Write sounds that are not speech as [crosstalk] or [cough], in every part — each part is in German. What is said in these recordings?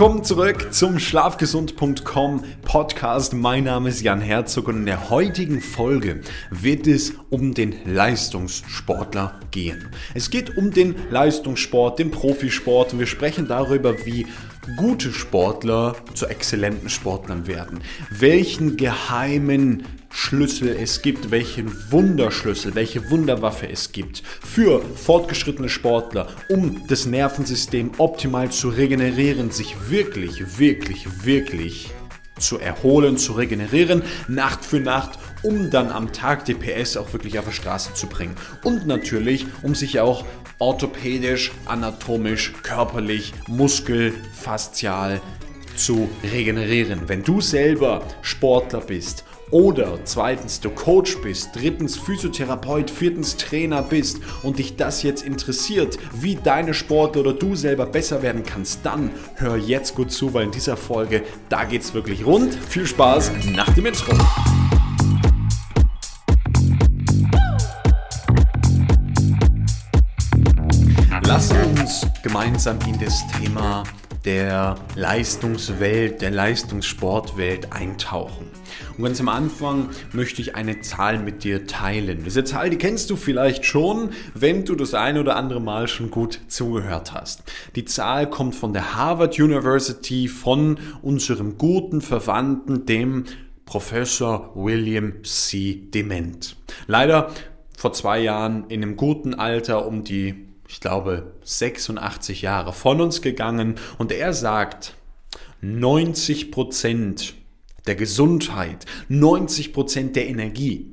Willkommen zurück zum Schlafgesund.com Podcast. Mein Name ist Jan Herzog und in der heutigen Folge wird es um den Leistungssportler gehen. Es geht um den Leistungssport, den Profisport und wir sprechen darüber, wie gute Sportler zu exzellenten Sportlern werden. Welchen geheimen Schlüssel es gibt, welchen Wunderschlüssel, welche Wunderwaffe es gibt für fortgeschrittene Sportler, um das Nervensystem optimal zu regenerieren, sich wirklich, wirklich, wirklich zu erholen, zu regenerieren, Nacht für Nacht, um dann am Tag DPS auch wirklich auf die Straße zu bringen. Und natürlich, um sich auch orthopädisch, anatomisch, körperlich, muskel, faszial zu regenerieren. Wenn du selber Sportler bist oder zweitens du Coach bist, drittens Physiotherapeut, viertens Trainer bist und dich das jetzt interessiert, wie deine Sportler oder du selber besser werden kannst, dann hör jetzt gut zu, weil in dieser Folge, da geht's wirklich rund. Viel Spaß nach dem Intro. Uns gemeinsam in das Thema der Leistungswelt, der Leistungssportwelt eintauchen. Und ganz am Anfang möchte ich eine Zahl mit dir teilen. Diese Zahl, die kennst du vielleicht schon, wenn du das ein oder andere Mal schon gut zugehört hast. Die Zahl kommt von der Harvard University, von unserem guten Verwandten, dem Professor William C. Dement. Leider vor zwei Jahren in einem guten Alter um die ich glaube, 86 Jahre von uns gegangen und er sagt, 90 Prozent der Gesundheit, 90 Prozent der Energie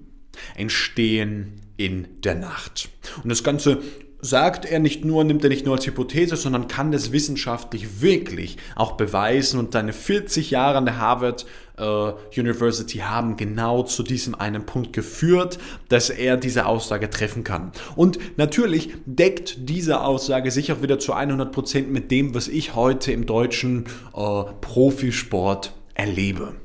entstehen in der Nacht. Und das Ganze sagt er nicht nur, nimmt er nicht nur als Hypothese, sondern kann das wissenschaftlich wirklich auch beweisen. Und seine 40 Jahre an der Harvard äh, University haben genau zu diesem einen Punkt geführt, dass er diese Aussage treffen kann. Und natürlich deckt diese Aussage sich auch wieder zu 100 Prozent mit dem, was ich heute im deutschen äh, Profisport erlebe.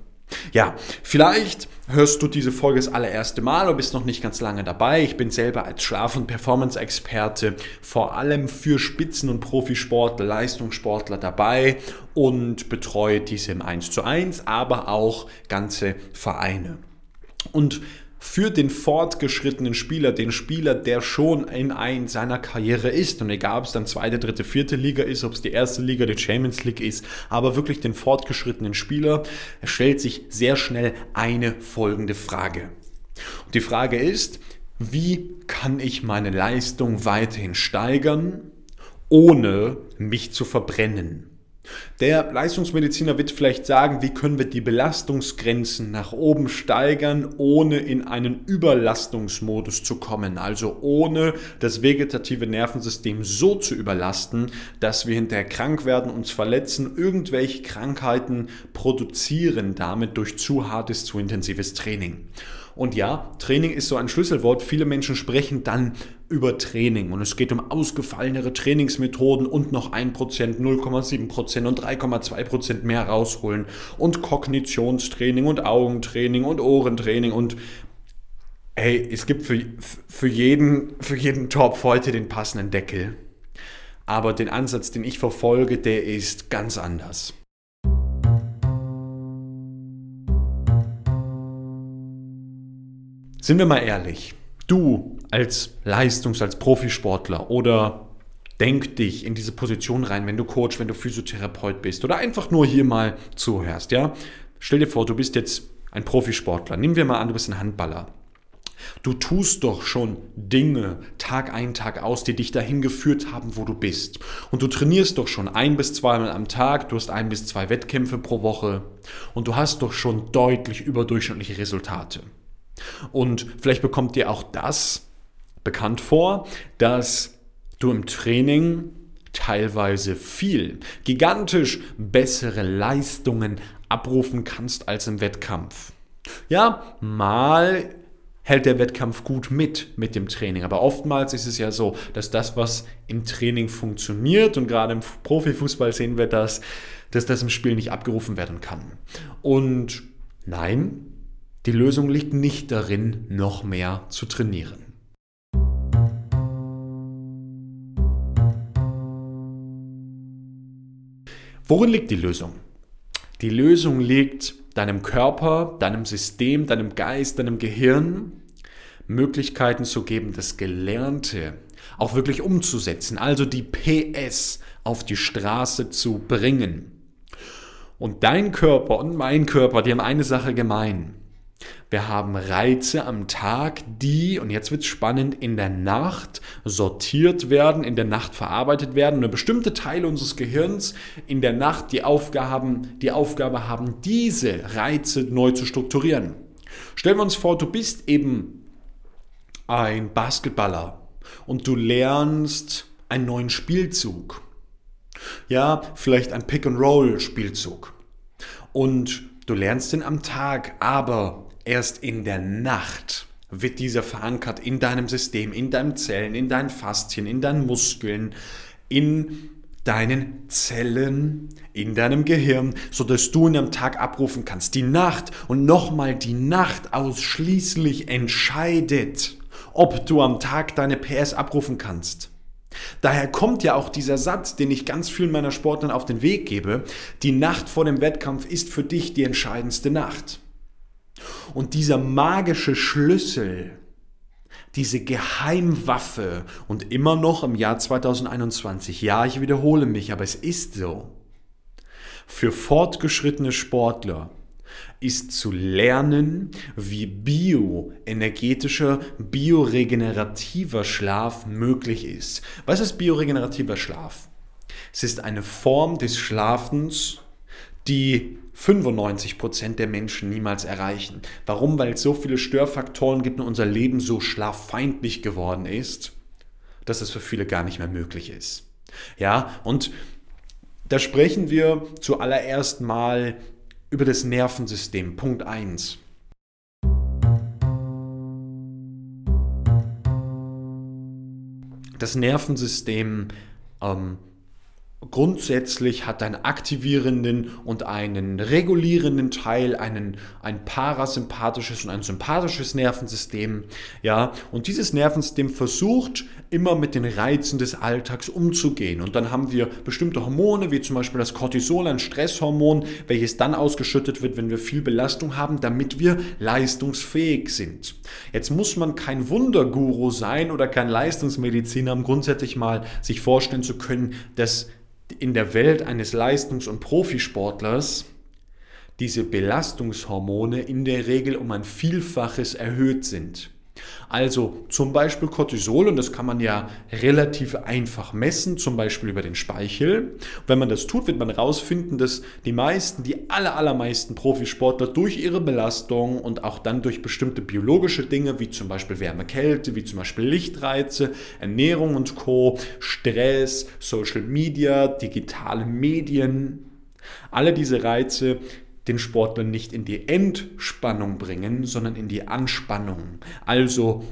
Ja, vielleicht hörst du diese Folge das allererste Mal und bist noch nicht ganz lange dabei. Ich bin selber als Schlaf- und Performance-Experte vor allem für Spitzen- und Profisportler, Leistungssportler dabei und betreue diese im 1 zu 1, aber auch ganze Vereine. Und für den fortgeschrittenen Spieler, den Spieler, der schon in ein seiner Karriere ist, und egal ob es dann zweite, dritte, vierte Liga ist, ob es die erste Liga, die Champions League ist, aber wirklich den fortgeschrittenen Spieler, stellt sich sehr schnell eine folgende Frage. Und die Frage ist, wie kann ich meine Leistung weiterhin steigern, ohne mich zu verbrennen? Der Leistungsmediziner wird vielleicht sagen, wie können wir die Belastungsgrenzen nach oben steigern, ohne in einen Überlastungsmodus zu kommen, also ohne das vegetative Nervensystem so zu überlasten, dass wir hinterher krank werden, uns verletzen, irgendwelche Krankheiten produzieren damit durch zu hartes, zu intensives Training. Und ja, Training ist so ein Schlüsselwort. Viele Menschen sprechen dann über Training und es geht um ausgefallenere Trainingsmethoden und noch 1%, 0,7% und 3,2% mehr rausholen und Kognitionstraining und Augentraining und Ohrentraining und hey, es gibt für, für, jeden, für jeden Top heute den passenden Deckel. Aber den Ansatz, den ich verfolge, der ist ganz anders. Sind wir mal ehrlich, du als Leistungs-, als Profisportler oder denk dich in diese Position rein, wenn du Coach, wenn du Physiotherapeut bist oder einfach nur hier mal zuhörst, ja? Stell dir vor, du bist jetzt ein Profisportler. Nehmen wir mal an, du bist ein Handballer. Du tust doch schon Dinge Tag ein, Tag aus, die dich dahin geführt haben, wo du bist. Und du trainierst doch schon ein bis zweimal am Tag, du hast ein bis zwei Wettkämpfe pro Woche und du hast doch schon deutlich überdurchschnittliche Resultate. Und vielleicht bekommt dir auch das bekannt vor, dass du im Training teilweise viel, gigantisch bessere Leistungen abrufen kannst als im Wettkampf. Ja, mal hält der Wettkampf gut mit mit dem Training. Aber oftmals ist es ja so, dass das, was im Training funktioniert, und gerade im Profifußball sehen wir das, dass das im Spiel nicht abgerufen werden kann. Und nein, die Lösung liegt nicht darin, noch mehr zu trainieren. Worin liegt die Lösung? Die Lösung liegt deinem Körper, deinem System, deinem Geist, deinem Gehirn Möglichkeiten zu geben, das Gelernte auch wirklich umzusetzen, also die PS auf die Straße zu bringen. Und dein Körper und mein Körper, die haben eine Sache gemein. Wir haben Reize am Tag, die, und jetzt wird es spannend, in der Nacht sortiert werden, in der Nacht verarbeitet werden. Eine bestimmte Teile unseres Gehirns in der Nacht die, Aufgaben, die Aufgabe haben, diese Reize neu zu strukturieren. Stellen wir uns vor, du bist eben ein Basketballer und du lernst einen neuen Spielzug. Ja, vielleicht ein Pick-and-Roll-Spielzug. Und du lernst ihn am Tag, aber Erst in der Nacht wird dieser verankert in deinem System, in deinen Zellen, in deinen Faszien, in deinen Muskeln, in deinen Zellen, in deinem Gehirn, sodass du ihn am Tag abrufen kannst. Die Nacht und nochmal die Nacht ausschließlich entscheidet, ob du am Tag deine PS abrufen kannst. Daher kommt ja auch dieser Satz, den ich ganz vielen meiner Sportlern auf den Weg gebe, die Nacht vor dem Wettkampf ist für dich die entscheidendste Nacht. Und dieser magische Schlüssel, diese Geheimwaffe und immer noch im Jahr 2021, ja, ich wiederhole mich, aber es ist so, für fortgeschrittene Sportler ist zu lernen, wie bioenergetischer, bioregenerativer Schlaf möglich ist. Was ist bioregenerativer Schlaf? Es ist eine Form des Schlafens, die 95% der Menschen niemals erreichen. Warum? Weil es so viele Störfaktoren gibt und unser Leben so schlaffeindlich geworden ist, dass es für viele gar nicht mehr möglich ist. Ja, und da sprechen wir zuallererst mal über das Nervensystem. Punkt 1. Das Nervensystem ähm, grundsätzlich hat einen aktivierenden und einen regulierenden Teil, einen, ein parasympathisches und ein sympathisches Nervensystem. Ja, und dieses Nervensystem versucht immer mit den Reizen des Alltags umzugehen. Und dann haben wir bestimmte Hormone, wie zum Beispiel das Cortisol, ein Stresshormon, welches dann ausgeschüttet wird, wenn wir viel Belastung haben, damit wir leistungsfähig sind. Jetzt muss man kein Wunderguru sein oder kein Leistungsmediziner, um grundsätzlich mal sich vorstellen zu können, dass in der Welt eines Leistungs- und Profisportlers diese Belastungshormone in der Regel um ein Vielfaches erhöht sind. Also zum Beispiel Cortisol, und das kann man ja relativ einfach messen, zum Beispiel über den Speichel. Wenn man das tut, wird man herausfinden, dass die meisten, die aller, allermeisten Profisportler durch ihre Belastung und auch dann durch bestimmte biologische Dinge, wie zum Beispiel Wärme, Kälte, wie zum Beispiel Lichtreize, Ernährung und Co., Stress, Social Media, digitale Medien, alle diese Reize den Sportler nicht in die Entspannung bringen, sondern in die Anspannung. Also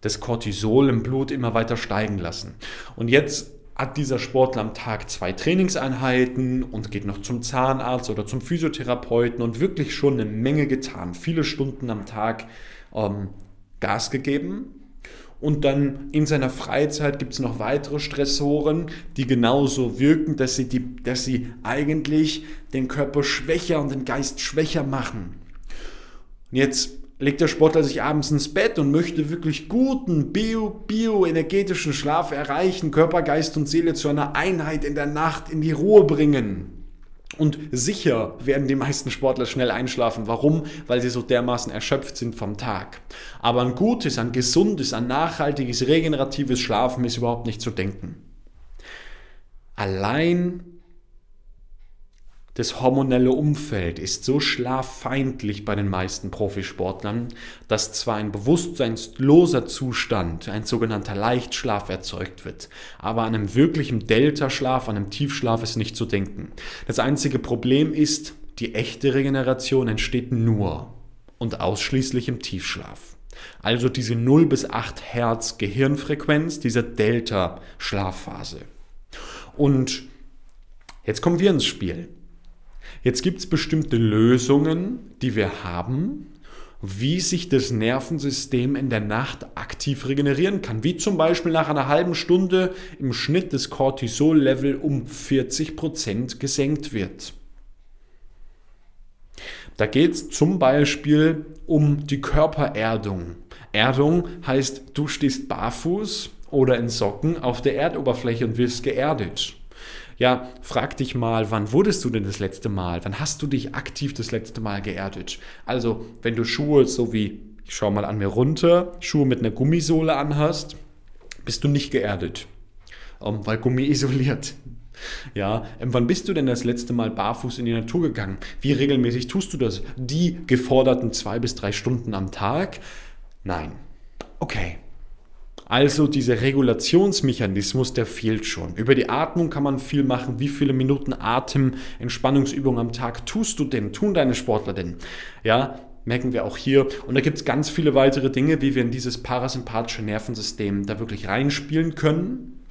das Cortisol im Blut immer weiter steigen lassen. Und jetzt hat dieser Sportler am Tag zwei Trainingseinheiten und geht noch zum Zahnarzt oder zum Physiotherapeuten und wirklich schon eine Menge getan, viele Stunden am Tag ähm, Gas gegeben und dann in seiner Freizeit gibt es noch weitere Stressoren, die genauso wirken, dass sie, die, dass sie eigentlich den Körper schwächer und den Geist schwächer machen. Und jetzt legt der Sportler sich abends ins Bett und möchte wirklich guten bio, bioenergetischen Schlaf erreichen, Körper, Geist und Seele zu einer Einheit in der Nacht in die Ruhe bringen. Und sicher werden die meisten Sportler schnell einschlafen. Warum? Weil sie so dermaßen erschöpft sind vom Tag. Aber ein gutes, ein gesundes, ein nachhaltiges, regeneratives Schlafen ist überhaupt nicht zu denken. Allein das hormonelle Umfeld ist so schlaffeindlich bei den meisten Profisportlern, dass zwar ein bewusstseinsloser Zustand, ein sogenannter Leichtschlaf erzeugt wird, aber an einem wirklichen Delta-Schlaf, an einem Tiefschlaf ist nicht zu denken. Das einzige Problem ist, die echte Regeneration entsteht nur und ausschließlich im Tiefschlaf. Also diese 0 bis 8 Hertz Gehirnfrequenz dieser Delta-Schlafphase. Und jetzt kommen wir ins Spiel. Jetzt gibt es bestimmte Lösungen, die wir haben, wie sich das Nervensystem in der Nacht aktiv regenerieren kann. Wie zum Beispiel nach einer halben Stunde im Schnitt das Cortisol-Level um 40% gesenkt wird. Da geht es zum Beispiel um die Körpererdung. Erdung heißt, du stehst barfuß oder in Socken auf der Erdoberfläche und wirst geerdet. Ja, frag dich mal, wann wurdest du denn das letzte Mal? Wann hast du dich aktiv das letzte Mal geerdet? Also, wenn du Schuhe so wie, ich schau mal an mir runter, Schuhe mit einer Gummisohle anhast, bist du nicht geerdet. Um, weil Gummi isoliert. Ja, ähm, wann bist du denn das letzte Mal barfuß in die Natur gegangen? Wie regelmäßig tust du das? Die geforderten zwei bis drei Stunden am Tag? Nein. Okay. Also dieser Regulationsmechanismus, der fehlt schon. Über die Atmung kann man viel machen. Wie viele Minuten Atem, Entspannungsübungen am Tag tust du denn? Tun deine Sportler denn? Ja, merken wir auch hier. Und da gibt es ganz viele weitere Dinge, wie wir in dieses parasympathische Nervensystem da wirklich reinspielen können.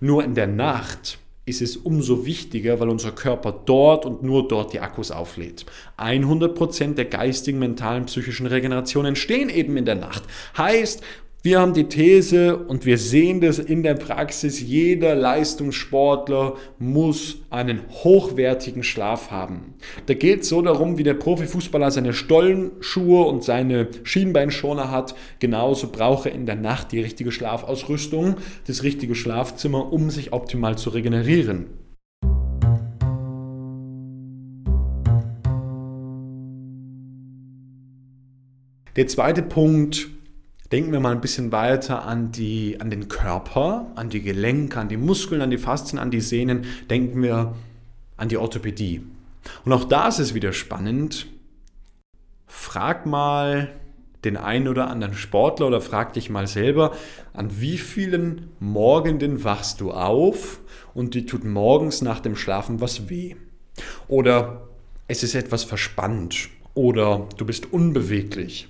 Nur in der Nacht ist es umso wichtiger, weil unser Körper dort und nur dort die Akkus auflädt. 100% der geistigen, mentalen, psychischen Regeneration entstehen eben in der Nacht. Heißt, wir haben die These und wir sehen das in der Praxis, jeder Leistungssportler muss einen hochwertigen Schlaf haben. Da geht es so darum, wie der Profifußballer seine Stollenschuhe und seine Schienbeinschoner hat, genauso braucht er in der Nacht die richtige Schlafausrüstung, das richtige Schlafzimmer, um sich optimal zu regenerieren. Der zweite Punkt Denken wir mal ein bisschen weiter an, die, an den Körper, an die Gelenke, an die Muskeln, an die Faszien, an die Sehnen. Denken wir an die Orthopädie. Und auch da ist es wieder spannend. Frag mal den einen oder anderen Sportler oder frag dich mal selber, an wie vielen Morgenden wachst du auf und die tut morgens nach dem Schlafen was weh. Oder es ist etwas verspannt oder du bist unbeweglich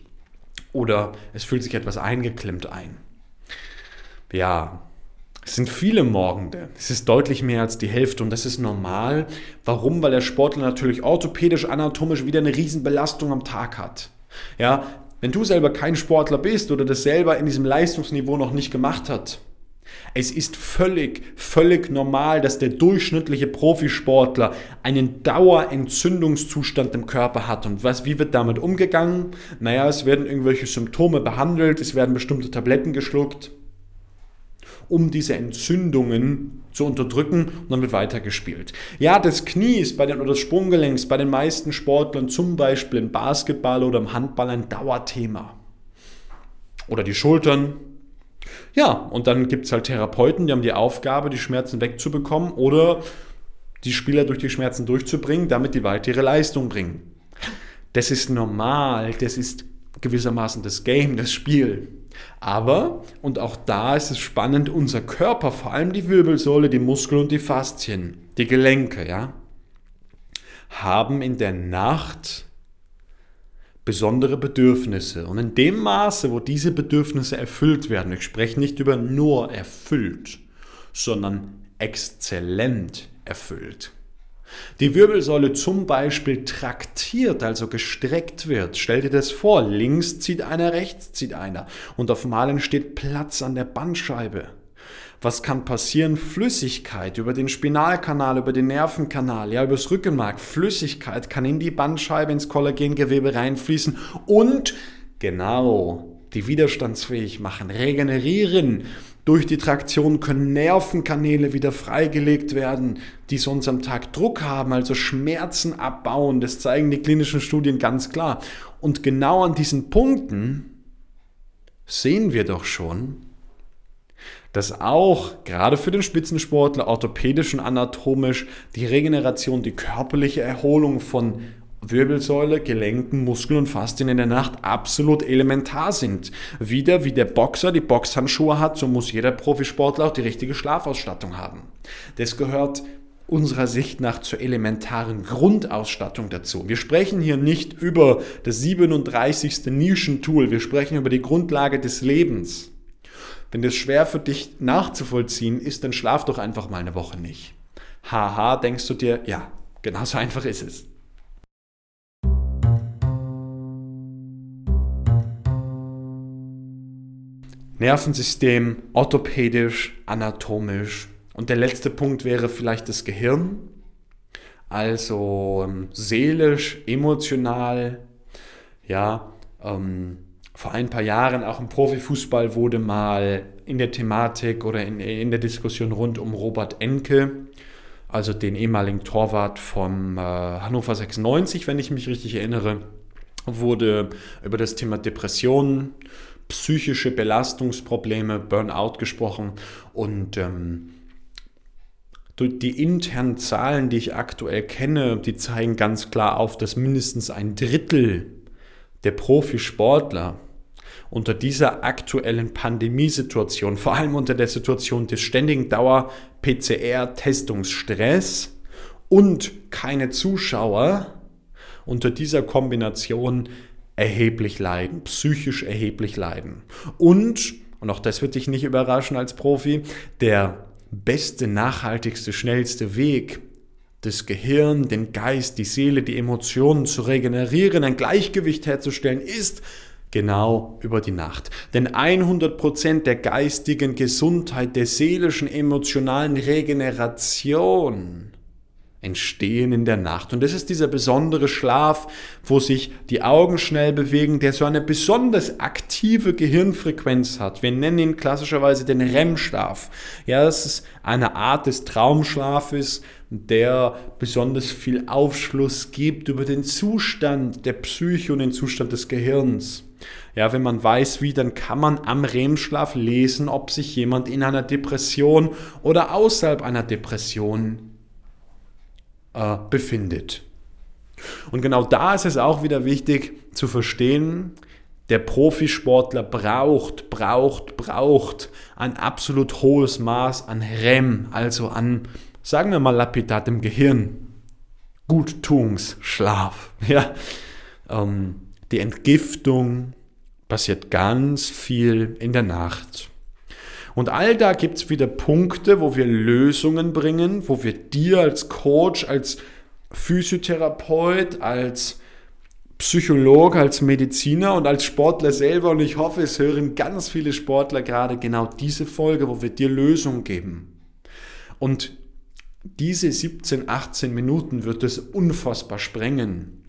oder es fühlt sich etwas eingeklemmt ein. Ja, es sind viele Morgende. Es ist deutlich mehr als die Hälfte und das ist normal. Warum? Weil der Sportler natürlich orthopädisch, anatomisch wieder eine Riesenbelastung am Tag hat. Ja, wenn du selber kein Sportler bist oder das selber in diesem Leistungsniveau noch nicht gemacht hat, es ist völlig, völlig normal, dass der durchschnittliche Profisportler einen Dauerentzündungszustand im Körper hat. Und was, wie wird damit umgegangen? Naja, es werden irgendwelche Symptome behandelt, es werden bestimmte Tabletten geschluckt, um diese Entzündungen zu unterdrücken und dann wird weitergespielt. Ja, das Knie ist bei den, oder das Sprunggelenk ist bei den meisten Sportlern, zum Beispiel im Basketball oder im Handball, ein Dauerthema. Oder die Schultern, ja, und dann gibt es halt Therapeuten, die haben die Aufgabe, die Schmerzen wegzubekommen oder die Spieler durch die Schmerzen durchzubringen, damit die weiter ihre Leistung bringen. Das ist normal, das ist gewissermaßen das Game, das Spiel. Aber, und auch da ist es spannend, unser Körper, vor allem die Wirbelsäule, die Muskeln und die Faszien, die Gelenke, ja, haben in der Nacht besondere Bedürfnisse. Und in dem Maße, wo diese Bedürfnisse erfüllt werden, ich spreche nicht über nur erfüllt, sondern exzellent erfüllt. Die Wirbelsäule zum Beispiel traktiert, also gestreckt wird. Stell dir das vor, links zieht einer, rechts zieht einer und auf einmal entsteht Platz an der Bandscheibe. Was kann passieren? Flüssigkeit über den Spinalkanal, über den Nervenkanal, ja, übers Rückenmark. Flüssigkeit kann in die Bandscheibe, ins Kollagengewebe reinfließen und genau die widerstandsfähig machen, regenerieren. Durch die Traktion können Nervenkanäle wieder freigelegt werden, die sonst am Tag Druck haben, also Schmerzen abbauen. Das zeigen die klinischen Studien ganz klar. Und genau an diesen Punkten sehen wir doch schon, dass auch gerade für den Spitzensportler orthopädisch und anatomisch die Regeneration, die körperliche Erholung von Wirbelsäule, Gelenken, Muskeln und Faszien in der Nacht absolut elementar sind. Wieder wie der Boxer die Boxhandschuhe hat, so muss jeder Profisportler auch die richtige Schlafausstattung haben. Das gehört unserer Sicht nach zur elementaren Grundausstattung dazu. Wir sprechen hier nicht über das 37. Nischentool, wir sprechen über die Grundlage des Lebens. Wenn das schwer für dich nachzuvollziehen ist, dann schlaf doch einfach mal eine Woche nicht. Haha, denkst du dir, ja, genau so einfach ist es. Nervensystem, orthopädisch, anatomisch. Und der letzte Punkt wäre vielleicht das Gehirn. Also ähm, seelisch, emotional, ja, ähm, vor ein paar Jahren auch im Profifußball wurde mal in der Thematik oder in, in der Diskussion rund um Robert Enke, also den ehemaligen Torwart vom äh, Hannover 96, wenn ich mich richtig erinnere, wurde über das Thema Depressionen, psychische Belastungsprobleme, Burnout gesprochen und ähm, die internen Zahlen, die ich aktuell kenne, die zeigen ganz klar auf, dass mindestens ein Drittel der Profisportler unter dieser aktuellen Pandemiesituation, vor allem unter der Situation des ständigen Dauer-PCR-Testungsstress und keine Zuschauer, unter dieser Kombination erheblich leiden, psychisch erheblich leiden. Und, und auch das wird dich nicht überraschen als Profi, der beste, nachhaltigste, schnellste Weg, das Gehirn, den Geist, die Seele, die Emotionen zu regenerieren, ein Gleichgewicht herzustellen, ist genau über die Nacht. Denn 100% der geistigen Gesundheit, der seelischen, emotionalen Regeneration entstehen in der Nacht. Und das ist dieser besondere Schlaf, wo sich die Augen schnell bewegen, der so eine besonders aktive Gehirnfrequenz hat. Wir nennen ihn klassischerweise den REM-Schlaf. Ja, das ist eine Art des Traumschlafes, der besonders viel Aufschluss gibt über den Zustand der Psyche und den Zustand des Gehirns. Ja, wenn man weiß wie, dann kann man am REM-Schlaf lesen, ob sich jemand in einer Depression oder außerhalb einer Depression äh, befindet. Und genau da ist es auch wieder wichtig zu verstehen, der Profisportler braucht, braucht, braucht ein absolut hohes Maß an REM, also an, sagen wir mal lapidar, dem Gehirn. Guttuungsschlaf. [laughs] Ja. Ähm, die Entgiftung passiert ganz viel in der Nacht. Und all da gibt es wieder Punkte, wo wir Lösungen bringen, wo wir dir als Coach, als Physiotherapeut, als Psychologe, als Mediziner und als Sportler selber, und ich hoffe, es hören ganz viele Sportler gerade genau diese Folge, wo wir dir Lösungen geben. Und diese 17, 18 Minuten wird es unfassbar sprengen.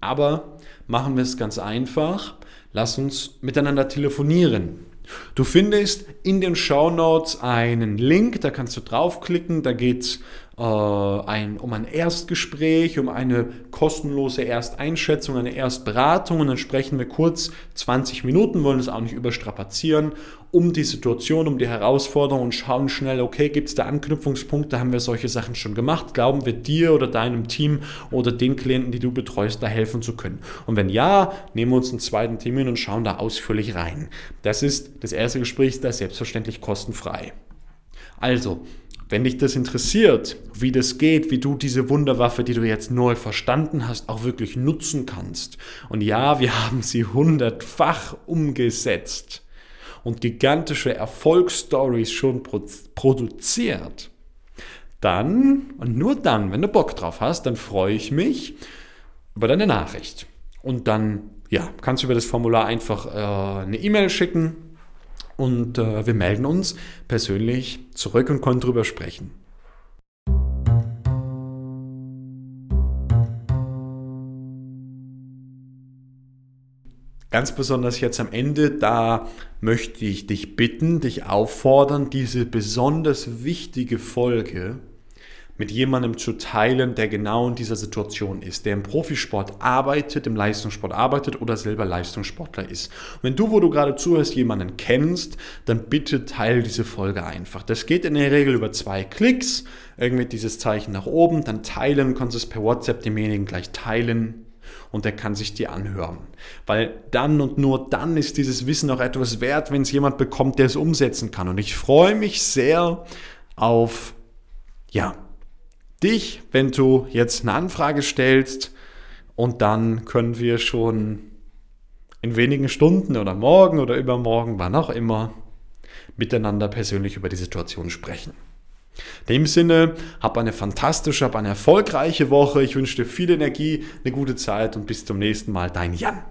Aber machen wir es ganz einfach. Lass uns miteinander telefonieren. Du findest in den Show Notes einen Link, da kannst du draufklicken, da geht äh, ein, um ein Erstgespräch, um eine kostenlose Ersteinschätzung, eine Erstberatung und dann sprechen wir kurz 20 Minuten, wollen es auch nicht überstrapazieren, um die Situation, um die Herausforderung und schauen schnell, okay, gibt es da Anknüpfungspunkte, haben wir solche Sachen schon gemacht, glauben wir dir oder deinem Team oder den Klienten, die du betreust, da helfen zu können. Und wenn ja, nehmen wir uns einen zweiten Termin und schauen da ausführlich rein. Das ist das erste Gespräch, das ist selbstverständlich kostenfrei. Also, wenn dich das interessiert, wie das geht, wie du diese Wunderwaffe, die du jetzt neu verstanden hast, auch wirklich nutzen kannst. Und ja, wir haben sie hundertfach umgesetzt und gigantische Erfolgsstories schon produziert. Dann, und nur dann, wenn du Bock drauf hast, dann freue ich mich über deine Nachricht. Und dann, ja, kannst du über das Formular einfach äh, eine E-Mail schicken und äh, wir melden uns persönlich zurück und können darüber sprechen. Ganz besonders jetzt am Ende, da möchte ich dich bitten, dich auffordern, diese besonders wichtige Folge mit jemandem zu teilen, der genau in dieser Situation ist, der im Profisport arbeitet, im Leistungssport arbeitet oder selber Leistungssportler ist. Und wenn du, wo du gerade zuhörst, jemanden kennst, dann bitte teile diese Folge einfach. Das geht in der Regel über zwei Klicks, irgendwie dieses Zeichen nach oben, dann teilen, kannst es per WhatsApp demjenigen gleich teilen und der kann sich dir anhören. Weil dann und nur dann ist dieses Wissen auch etwas wert, wenn es jemand bekommt, der es umsetzen kann. Und ich freue mich sehr auf, ja, dich, wenn du jetzt eine Anfrage stellst und dann können wir schon in wenigen Stunden oder morgen oder übermorgen, wann auch immer, miteinander persönlich über die Situation sprechen. In dem Sinne, hab eine fantastische, hab eine erfolgreiche Woche. Ich wünsche dir viel Energie, eine gute Zeit und bis zum nächsten Mal. Dein Jan.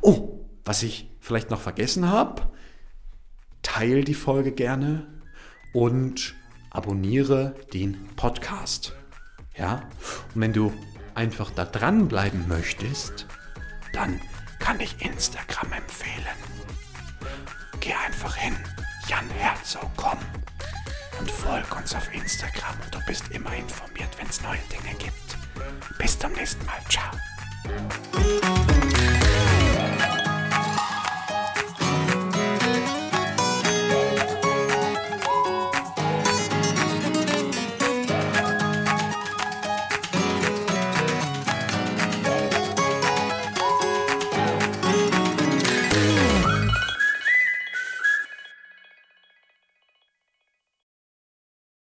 Oh, was ich vielleicht noch vergessen habe, teile die Folge gerne und abonniere den Podcast. Ja? Und wenn du einfach da dranbleiben möchtest, dann kann ich Instagram empfehlen. Geh einfach hin, Jan Herzog, komm und folg uns auf Instagram und du bist immer informiert, wenn es neue Dinge gibt. Bis zum nächsten Mal. Ciao.